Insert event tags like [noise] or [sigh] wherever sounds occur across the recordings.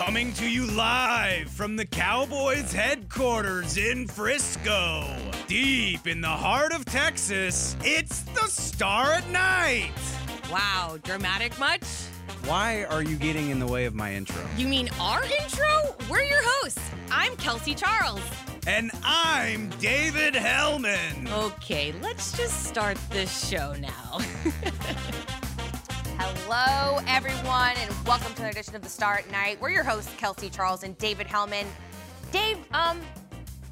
Coming to you live from the Cowboys headquarters in Frisco. Deep in the heart of Texas, it's the Star at Night. Wow, dramatic much? Why are you getting in the way of my intro? You mean our intro? We're your hosts. I'm Kelsey Charles. And I'm David Helman. Okay, let's just start this show now. [laughs] Hello, everyone, and welcome to another edition of the Star at Night. We're your hosts, Kelsey Charles and David Helman. Dave, um,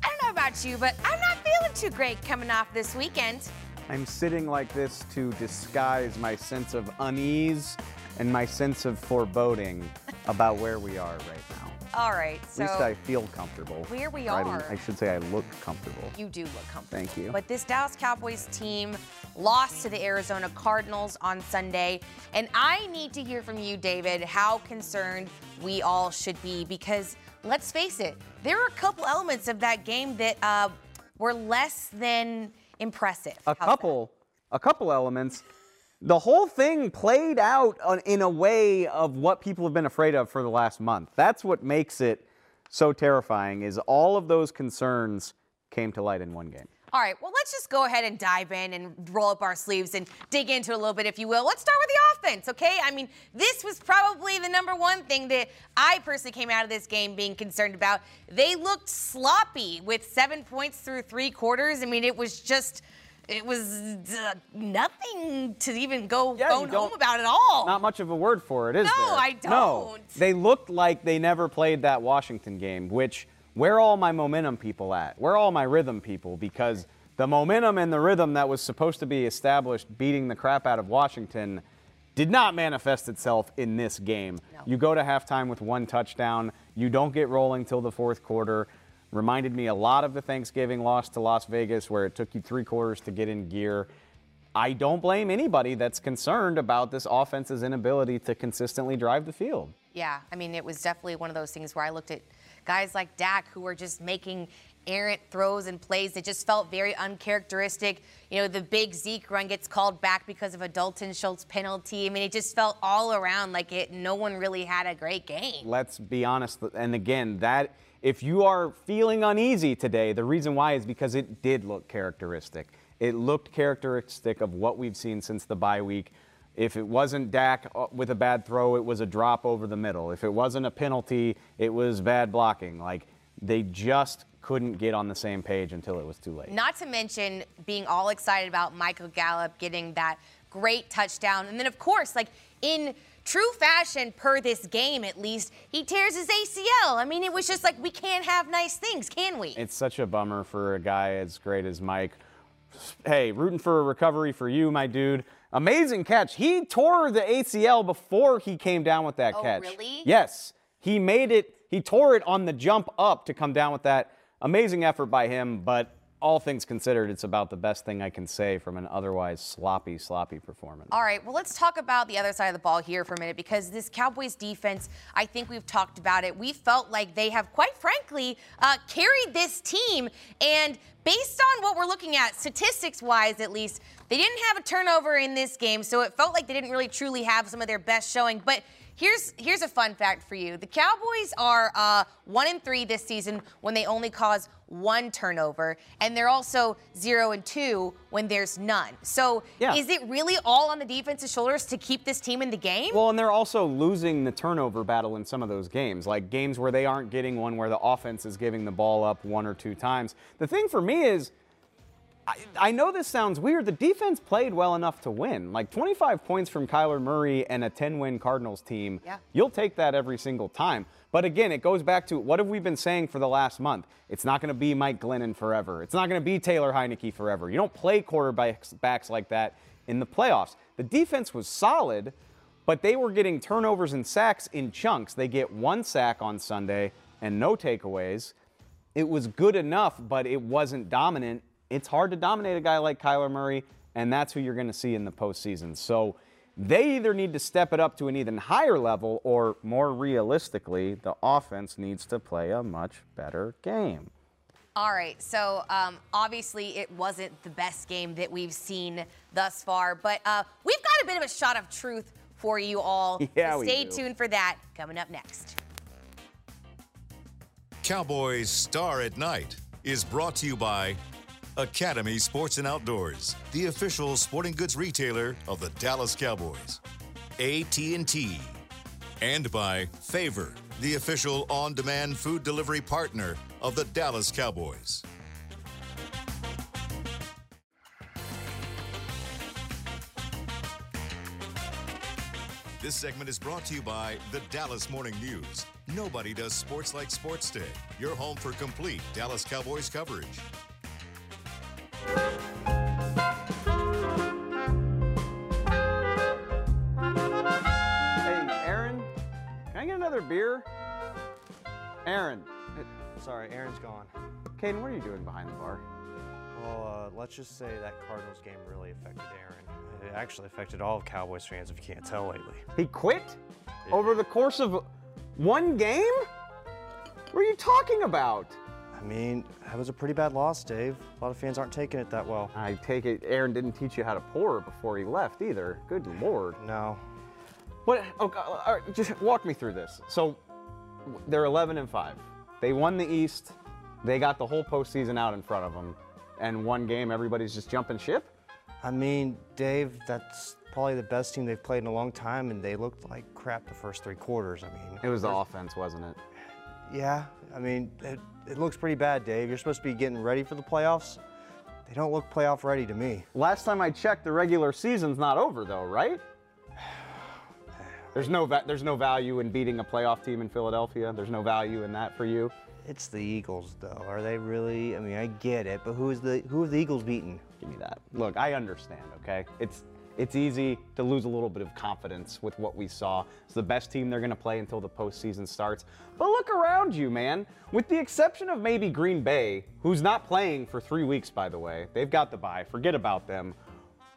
I don't know about you, but I'm not feeling too great coming off this weekend. I'm sitting like this to disguise my sense of unease and my sense of foreboding [laughs] about where we are right now. All right, At least I feel comfortable. Where we Right, are. I should say I look comfortable. you do look comfortable. Thank you. But this Dallas Cowboys team lost to the Arizona Cardinals on Sunday, and I need to hear from you, David, how concerned we all should be because let's face it, there were a couple elements of that game that uh, were less than impressive. a How's that? couple, a couple elements. The whole thing played out on, in a way of what people have been afraid of for the last month. That's what makes it so terrifying. Is all of those concerns came to light in one game. All right, well, let's just go ahead and dive in and roll up our sleeves and dig into a little bit, if you will. Let's start with the offense, okay? I mean, this was probably the number one thing that I personally came out of this game being concerned about. They looked sloppy with seven points through three quarters. I mean, it was just. It was uh, nothing to even go Yeah, phone home about at all. Not much of a word for it, is it? No, there? I don't. No, they looked like they never played that Washington game. Which where are all my momentum people at? Where are all my rhythm people? Because the momentum and the rhythm that was supposed to be established beating the crap out of Washington did not manifest itself in this game. No. You go to halftime with one touchdown. You don't get rolling till the fourth quarter. Reminded me a lot of the Thanksgiving loss to Las Vegas, where it took you three quarters to get in gear. I don't blame anybody that's concerned about this offense's inability to consistently drive the field. Yeah, I mean, it was definitely one of those things where I looked at guys like Dak who were just making errant throws and plays that just felt very uncharacteristic. You know, the big Zeke run gets called back because of a Dalton Schultz penalty. I mean, it just felt all around like it. No one really had a great game. Let's be honest. And again, that if you are feeling uneasy today, the reason why is because it did look characteristic. It looked characteristic of what we've seen since the bye week. If it wasn't Dak uh, with a bad throw, it was a drop over the middle. If it wasn't a penalty, it was bad blocking. Like they just couldn't get on the same page until it was too late. Not to mention being all excited about Michael Gallup getting that great touchdown. And then, of course, like in true fashion, per this game at least, he tears his ACL. I mean, it was just like, we can't have nice things, can we? It's such a bummer for a guy as great as Mike. Hey, rooting for a recovery for you, my dude. Amazing catch. He tore the ACL before he came down with that Oh, catch. really? Yes. He made it, he tore it on the jump up to come down with that. Amazing effort by him, but all things considered, it's about the best thing I can say from an otherwise sloppy, sloppy performance. All right, well, let's talk about the other side of the ball here for a minute because this Cowboys defense, I think we've talked about it. We felt like they have, quite frankly, uh, carried this team. And based on what we're looking at, statistics wise at least, they didn't have a turnover in this game. So it felt like they didn't really truly have some of their best showing. But Here's here's a fun fact for you. The Cowboys are uh, one and three this season when they only cause one turnover, and they're also zero and two when there's none. So Yeah. is it really all on the defense's shoulders to keep this team in the game? Well, and they're also losing the turnover battle in some of those games, like games where they aren't getting one where the offense is giving the ball up one or two times. The thing for me is, I, I know this sounds weird. The defense played well enough to win. Like 25 points from Kyler Murray and a 10 win Cardinals team. Yeah. You'll take that every single time. But again, it goes back to what have we been saying for the last month? It's not going to be Mike Glennon forever. It's not going to be Taylor Heinicke forever. You don't play quarterbacks backs like that in the playoffs. The defense was solid, but they were getting turnovers and sacks in chunks. They get one sack on Sunday and no takeaways. It was good enough, but it wasn't dominant. It's hard to dominate a guy like Kyler Murray, and that's who you're going to see in the postseason. So they either need to step it up to an even higher level, or more realistically, the offense needs to play a much better game. All right, so um, obviously it wasn't the best game that we've seen thus far, but uh, we've got a bit of a shot of truth for you all. [laughs] Yeah, So we stay do. tuned for that coming up next. Cowboys Star at Night is brought to you by Academy Sports and Outdoors, the official sporting goods retailer of the Dallas Cowboys. AT&T and by Favor, the official on-demand food delivery partner of the Dallas Cowboys. This segment is brought to you by the Dallas Morning News. Nobody does sports like Sports Day. Your home for complete Dallas Cowboys coverage. Sorry, Aaron's gone. Caden, what are you doing behind the bar? Well, uh, let's just say that Cardinals game really affected Aaron. It actually affected all of Cowboys fans, if you can't tell lately. He quit over the course of one game? What are you talking about? I mean, that was a pretty bad loss, Dave. A lot of fans aren't taking it that well. I take it Aaron didn't teach you how to pour before he left either. Good lord. No. What? Okay, all right, just walk me through this. So, they're 11 and 5. They won the East. They got the whole postseason out in front of them. And one game, everybody's just jumping ship? I mean, Dave, that's probably the best team they've played in a long time, and they looked like crap the first three quarters. I mean, It was the offense, wasn't it? yeah. I mean, it, it looks pretty bad, Dave. You're supposed to be getting ready for the playoffs. They don't look playoff ready to me. Last time I checked, the regular season's not over, though, right? There's no va- there's no value in beating a playoff team in Philadelphia. There's no value in that for you. It's the Eagles, though. Are they really? I mean, I get it, but who is the who have the Eagles beaten? Give me that. Look, I understand. Okay, it's it's easy to lose a little bit of confidence with what we saw. It's the best team they're going to play until the postseason starts. But look around you, man. With the exception of maybe Green Bay, who's not playing for three weeks, by the way, they've got the bye. Forget about them.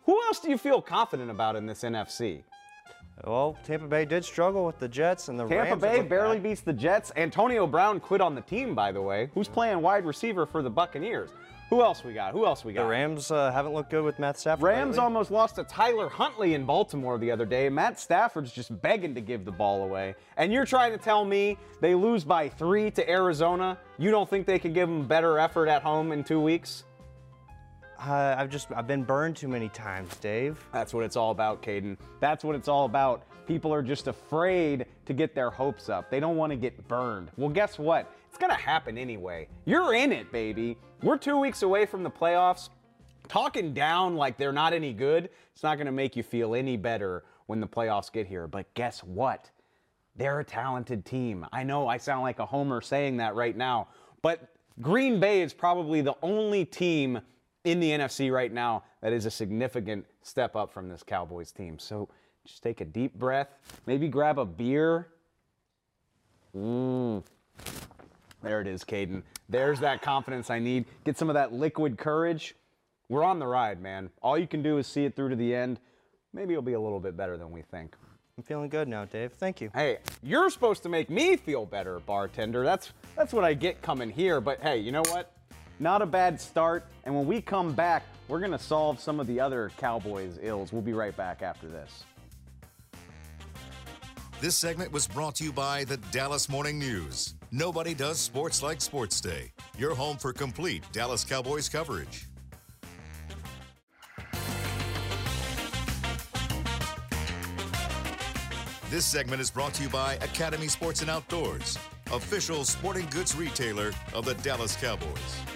Who else do you feel confident about in this NFC? Well, Tampa Bay did struggle with the Jets and the Rams. Tampa Rams. Bay barely bad. beats the Jets. Antonio Brown quit on the team, by the way. Who's playing wide receiver for the Buccaneers? Who else we got? Who else we got? The Rams uh, haven't looked good with Matt Stafford. Rams lately. almost lost to Tyler Huntley in Baltimore the other day. Matt Stafford's just begging to give the ball away. And you're trying to tell me they lose by three to Arizona? You don't think they could give them better effort at home in two weeks? Uh, I've just I've been burned too many times, Dave. That's what it's all about, Caden. That's what it's all about. People are just afraid to get their hopes up. They don't want to get burned. Well, guess what? It's to happen anyway. You're in it, baby. We're two weeks away from the playoffs. Talking down like they're not any good, it's not to make you feel any better when the playoffs get here. But guess what? They're a talented team. I know I sound like a homer saying that right now, but Green Bay is probably the only team in the NFC right now that is a significant step up from this Cowboys team. So just take a deep breath, maybe grab a beer. Mmm. There it is, Caden. There's that confidence I need. Get some of that liquid courage. We're on the ride, man. All you can do is see it through to the end. Maybe it'll be a little bit better than we think. I'm feeling good now, Dave. Thank you. Hey, you're supposed to make me feel better, bartender. That's that's what I get coming here. But hey, you know what? Not a bad start. And when we come back, we're gonna solve some of the other Cowboys ills. We'll be right back after this. This segment was brought to you by the Dallas Morning News. Nobody does sports like Sports Day. Your home for complete Dallas Cowboys coverage. This segment is brought to you by Academy Sports and Outdoors, official sporting goods retailer of the Dallas Cowboys.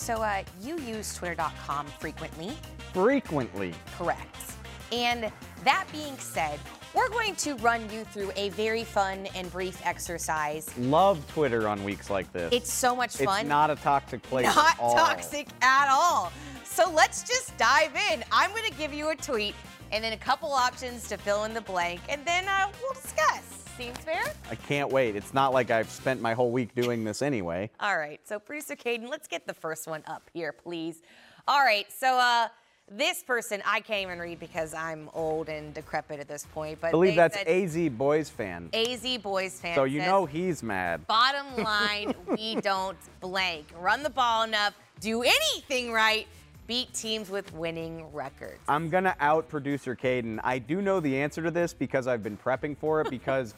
So uh, you use Twitter.com frequently, Frequently. correct? And that being said, we're going to run you through a very fun and brief exercise. Love Twitter on weeks like this. It's so much fun. It's not a toxic place. not at all. toxic at all. So let's just dive in. I'm going to give you a tweet and then a couple options to fill in the blank, and then uh, we'll discuss. Seems fair? I can't wait. It's not like I've spent my whole week doing this anyway. [laughs] All right. So producer Caden, let's get the first one up here, please. All right. So uh, this person I can't even read because I'm old and decrepit at this point. But I believe that's AZ Boys fan. AZ boys fan. So you says, know he's mad. Bottom [laughs] line, we [laughs] don't blank. Run the ball enough, do anything right, beat teams with winning records. I'm gonna out producer Caden. I do know the answer to this because I've been prepping for it because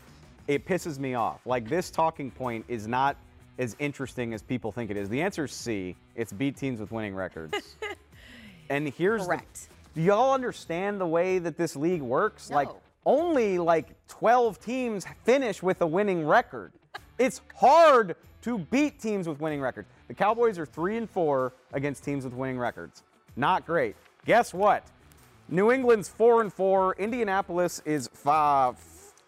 it pisses me off. Like this talking point is not as interesting as people think it is. The answer is C. It's beat teams with winning records. [laughs] and here's Correct. the Do y'all understand the way that this league works? Like only like 12 teams finish with a winning record. it's hard to beat teams with winning records. The Cowboys are 3 and 4 against teams with winning records. Not great. Guess what? New England's 4 and 4, Indianapolis is five,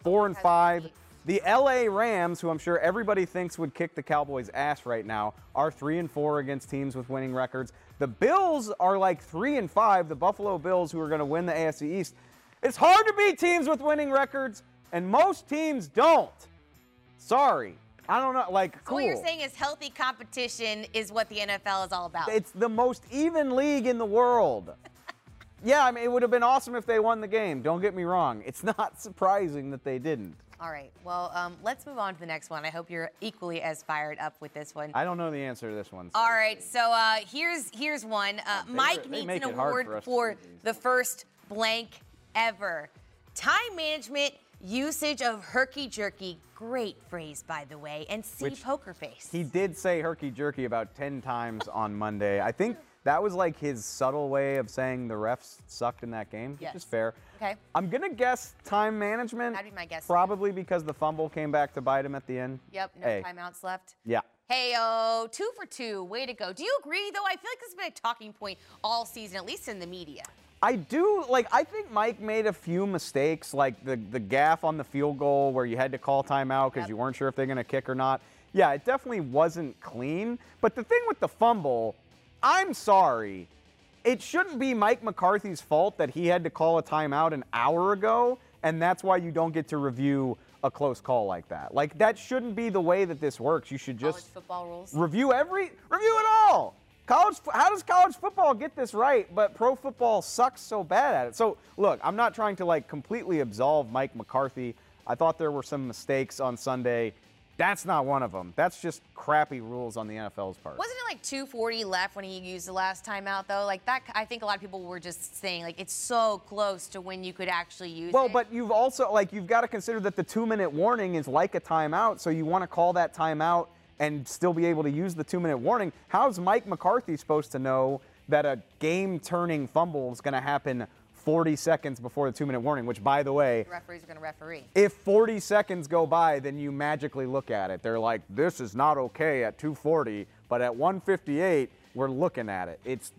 4 and 5. The LA Rams, who I'm sure everybody thinks would kick the Cowboys' ass right now, are 3 and 4 against teams with winning records. The Bills are like 3 and 5, the Buffalo Bills who are going to win the AFC East. It's hard to beat teams with winning records, and most teams don't. Sorry. I don't know, like So cool. what you're saying is healthy competition is what the NFL is all about. It's the most even league in the world. [laughs] yeah, I mean, it would have been awesome if they won the game. Don't get me wrong. It's not [laughs] surprising that they didn't. All right. Well, um, let's move on to the next one. I hope you're equally as fired up with this one. I don't know the answer to this one. All right, so uh, here's here's one. Uh, They- Mike they needs an award for for the first blank ever. Time management, usage of herky jerky. Great phrase, by the way. And see Which poker face. He did say herky jerky about 10 times on Monday. I think that was like his subtle way of saying the refs sucked in that game, which is fair. Okay. I'm going to guess time management. That'd be my guess. Probably because the fumble came back to bite him at the end. Yep, no Hey, timeouts left. Yeah. Hey, oh, two for two. Way to go. Do you agree, though? I feel like this has been a talking point all season, at least in the media. I do like. I think Mike made a few mistakes, like the the gaff on the field goal where you had to call timeout because Yep. you weren't sure if they're going to kick or not. Yeah, it definitely wasn't clean. But the thing with the fumble, I'm sorry, it shouldn't be Mike McCarthy's fault that he had to call a timeout an hour ago, and that's why you don't get to review a close call like that. Like that shouldn't be the way that this works. You should just review every review it all. College, how does college football get this right, but pro football sucks so bad at it? So look, I'm not trying to like completely absolve Mike McCarthy. I thought there were some mistakes on Sunday. That's not one of them. That's just crappy rules on the NFL's part. Wasn't it like 240 left when he used the last timeout, though? Like that, I think a lot of people were just saying, like, it's so close to when you could actually use Well, it. but you've also like you've got to consider that the two-minute warning is like a timeout, so you want to call that timeout and still be able to use the two-minute warning. How's Mike McCarthy supposed to know that a game-turning fumble is going to happen 40 seconds before the two-minute warning? Which, by the way, the referees are going to referee. if 40 seconds go by, then you magically look at it. They're like, this is not okay at 240, but at 158, we're looking at it. It's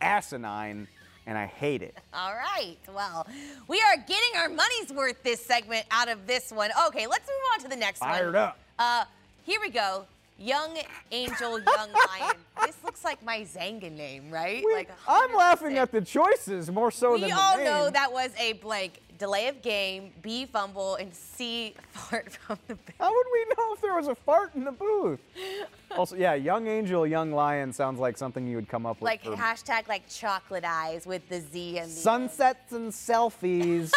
asinine, and I hate it. [laughs] All right. Well, we are getting our money's worth this segment out of this one. Okay, let's move on to the next one. Fired up. Uh, here we go. Young Angel, [laughs] Young Lion. this looks like my Xanga name, right? We- like I'm laughing at the choices more so We than the We all know that was a blank. Delay of game, B fumble, and C [laughs] fart from the bench. How would we know if there was a fart in the booth? [laughs] Also, yeah, young angel, young lion sounds like something you would come up with. Like hashtag like chocolate eyes with the Z and the sunsets and selfies.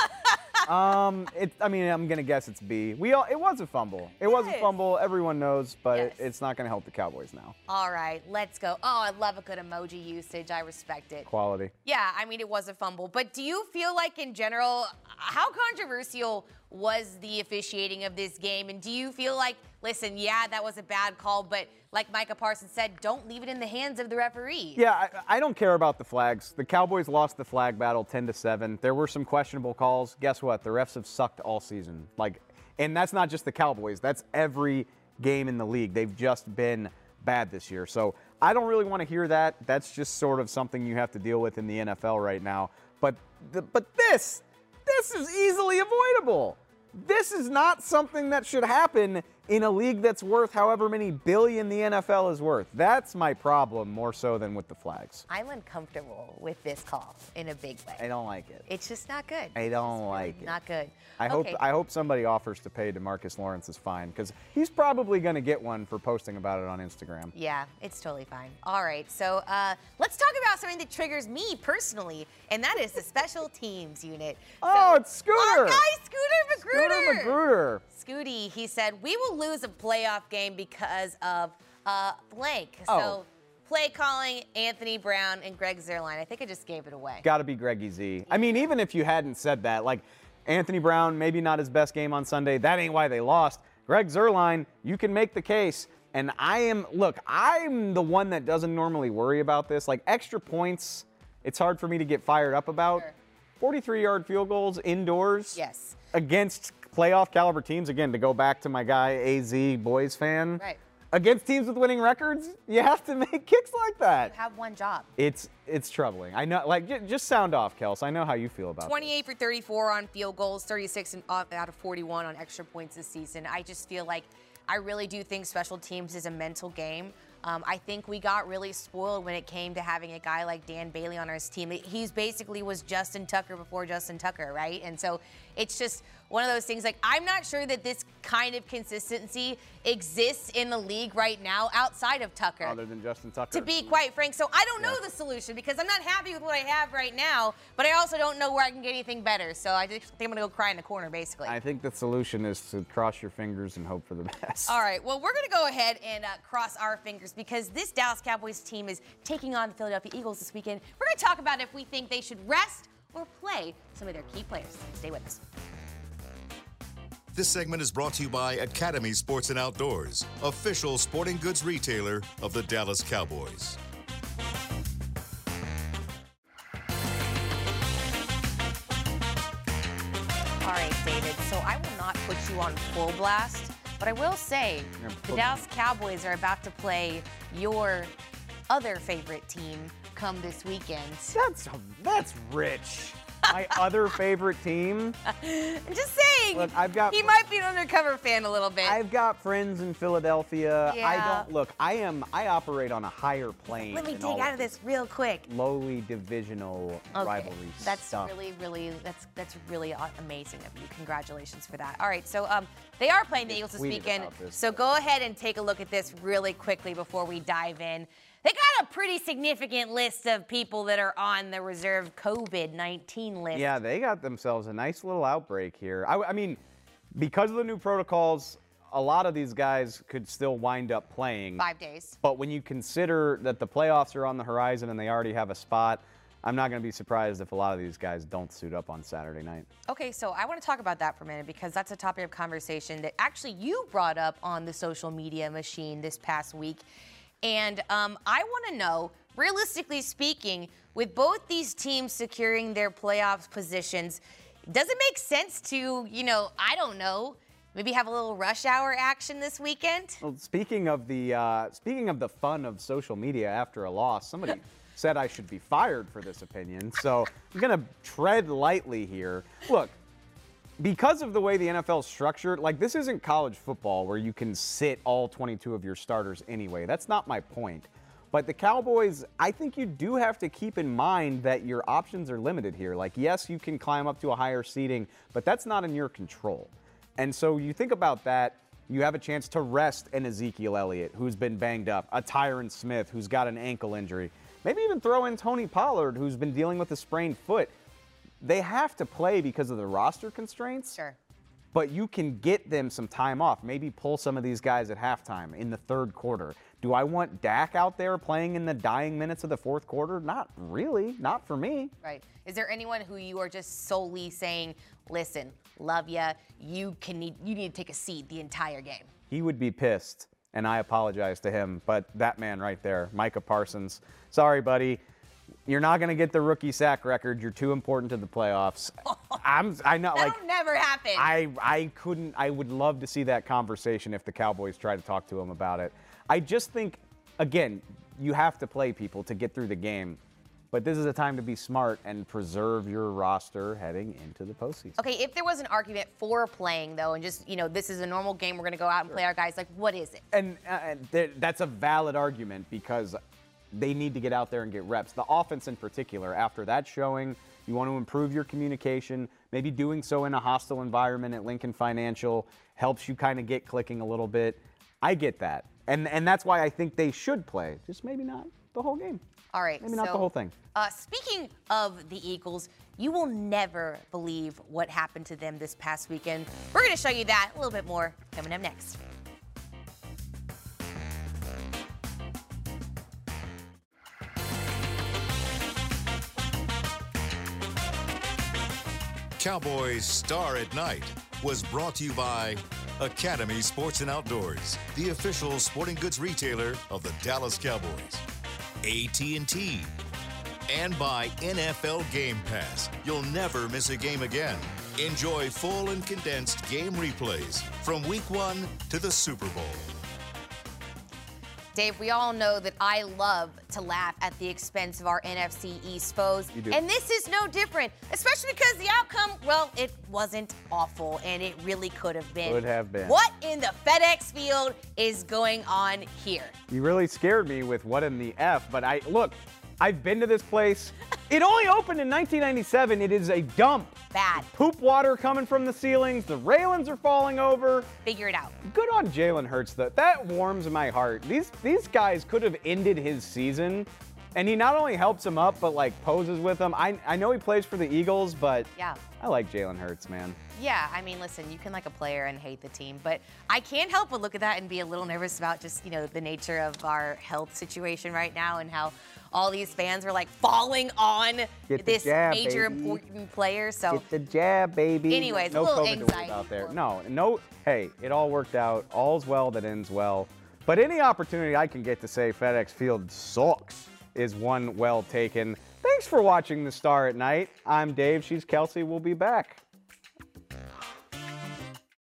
Um, it, I mean, I'm gonna guess it's B. We all, it was a fumble. It was a Yes. fumble. Everyone knows, but Yes. it's not gonna help the Cowboys now. All right, let's go. Oh, I love a good emoji usage. I respect it. Quality. Yeah, I mean, it was a fumble. But do you feel like, in general, how controversial was the officiating of this game? And do you feel like, listen, yeah, that was a bad call, but like Micah Parsons said, don't leave it in the hands of the referee? Yeah, I, I don't care about the flags. The Cowboys lost the flag battle 10 to 7. There were some questionable calls. Guess what? The refs have sucked all season. Like, and that's not just the Cowboys. That's every game in the league. They've just been bad this year. So I don't really want to hear that. That's just sort of something you have to deal with in the NFL right now. But the, but this, this is easily avoidable. This is not something that should happen in a league that's worth however many billion the NFL is worth. That's my problem more so than with the flags. I'm uncomfortable with this call in a big way. I don't like it. It's just not good. I don't like it. Not good. I hope I hope somebody offers to pay Demarcus Lawrence's fine because he's probably going to get one for posting about it on Instagram. Yeah, it's totally fine. All right, so uh, let's talk about something that triggers me personally, and that is the special [laughs] teams unit. Oh, So- it's Scooter! Our guy, Scooter Scooter Magruder. Magruder. Scooty, he said, we will lose a playoff game because of uh, blank. Oh. So play calling, Anthony Brown and Greg Zuerlein. I think I just gave it away. Got to be Greggy Z. I mean, even if you hadn't said that, like, Anthony Brown, maybe not his best game on Sunday. That ain't why they lost. Greg Zuerlein, you can make the case. And I am, look, I'm the one that doesn't normally worry about this. Like extra points, it's hard for me to get fired up about. Sure. 43 yard field goals indoors Yes. against playoff caliber teams. Again, to go back to my guy, AZ boys fan. Right. Against teams with winning records, you have to [laughs] make kicks like that. You have one job. It's it's troubling. I know, like, j- just sound off, Kels. I know how you feel about it. 28 for 34 on field goals, 36 in- uh, out of 41 on extra points this season. I just feel like I really do think special teams is a mental game. Um, I think we got really spoiled when it came to having a guy like Dan Bailey on our team. He's basically was Justin Tucker before Justin Tucker, right? And so it's just one of those things like I'm not sure that this kind of consistency exists in the league right now outside of Tucker Other than Justin Tucker. to be quite frank. So I don't know the solution because I'm not happy with what I have right now, but I also don't know where I can get anything better. So I just think I'm gonna go cry in the corner, basically. I think the solution is to cross your fingers and hope for the [laughs] best. All right, well, we're going to go ahead and uh, cross our fingers because this Dallas Cowboys team is taking on the Philadelphia Eagles this weekend. We're going to talk about if we think they should rest or play some of their key players. Stay with us. This segment is brought to you by Academy Sports and Outdoors, official sporting goods retailer of the Dallas Cowboys. All right, David. So I will not put you on full blast, but I will say the Dallas Cowboys are about to play your other favorite team come this weekend. That's that's rich. My other favorite team. I'm [laughs] just saying. Look, I've got- He might be an undercover fan a little bit. I've got friends in Philadelphia. I Yeah. don't look. I am. I operate on a higher plane. Let me dig out of this real quick. lowly divisional Okay. rivalry That's stuff. really, really, that's that's really amazing of you. Congratulations for that. All right, so um, they are playing the Eagles this weekend. this, so but- go ahead and take a look at this really quickly before we dive in. They got a pretty significant list of people that are on the reserve COVID-19 list. Yeah, they got themselves a nice little outbreak here. I, I mean, because of the new protocols, a lot of these guys could still wind up playing. Five days. But when you consider that the playoffs are on the horizon and they already have a spot, I'm not going to be surprised if a lot of these guys don't suit up on Saturday night. Okay, so I want to talk about that for a minute because that's a topic of conversation that actually you brought up on the social media machine this past week. And um, I want to know, realistically speaking, with both these teams securing their playoff positions, does it make sense to, you know, I don't know, maybe have a little rush hour action this weekend? Well, speaking of the uh, speaking of the fun of social media after a loss, somebody [laughs] said I should be fired for this opinion. So I'm gonna tread lightly here. Look, because of the way the NFL is structured, like this isn't college football where you can sit all 22 of your starters anyway. That's not my point. But the Cowboys, I think you do have to keep in mind that your options are limited here. Like, yes, you can climb up to a higher seating, but that's not in your control. And so you think about that, you have a chance to rest an Ezekiel Elliott, who's been banged up, a Tyron Smith, who's got an ankle injury, maybe even throw in Tony Pollard, who's been dealing with a sprained foot. They have to play because of the roster constraints Sure. but you can get them some time off. Maybe pull some of these guys at halftime in the third quarter. Do I want Dak out there playing in the dying minutes of the fourth quarter? Not really. Not for me. Right. Is there anyone who you are just solely saying, listen, love ya, you can need you need to take a seat the entire game? He would be pissed, and I apologize to him. But that man right there, Micah Parsons, sorry, buddy. You're not going to get the rookie sack record. You're too important to the playoffs. [laughs] I'm. I know. That'll Like never happen. I, I couldn't, I would love to see that conversation if the Cowboys try to talk to him about it. I just think, again, you have to play people to get through the game. But this is a time to be smart and preserve your roster heading into the postseason. Okay, if there was an argument for playing though, and just you know, this is a normal game, we're gonna go out and play our guys. Like, what is it? And, uh, th- that's a valid argument because they need to get out there and get reps. The offense, in particular, after that showing, you want to improve your communication. Maybe doing so in a hostile environment at Lincoln Financial helps you kind of get clicking a little bit. I get that. And, and that's why I think they should play, just maybe not the whole game. All right, Maybe not so, the whole thing. Uh, speaking of the Eagles, you will never believe what happened to them this past weekend. We're gonna show you that a little bit more coming up next. Cowboys Star at Night was brought to you by Academy Sports and Outdoors, the official sporting goods retailer of the Dallas Cowboys. AT&T and by NFL Game Pass. You'll never miss a game again. Enjoy full and condensed game replays from week 1 to the Super Bowl. Dave, we all know that I love to laugh at the expense of our NFC East foes. You do. And this is no different, especially because the outcome, well, it wasn't awful and it really could have been. Could have been. What in the FedEx field is going on here? You really scared me with what in the F, but I look, I've been to this place. It only opened in 1997. It is a dump. Bad. Poop water coming from the ceilings. The railings are falling over. Figure it out. Good on Jalen Hurts. Though. That warms my heart. These these guys could have ended his season, and he not only helps him up, but like poses with him. I I know he plays for the Eagles, but Yeah. I like Jalen Hurts, man. Yeah, I mean, listen, you can like a player and hate the team, but I can't help but look at that and be a little nervous about just, you know, the nature of our health situation right now and how all these fans are like falling on this jab, major baby. important player. So Get the jab, baby. Anyways, a no little COVID anxiety out there. No, no. Hey, it all worked out. All's well that ends well. But any opportunity I can get to say FedEx Field sucks is one well taken. Thanks for watching the Star at Night. I'm Dave. She's Kelsey. We'll be back.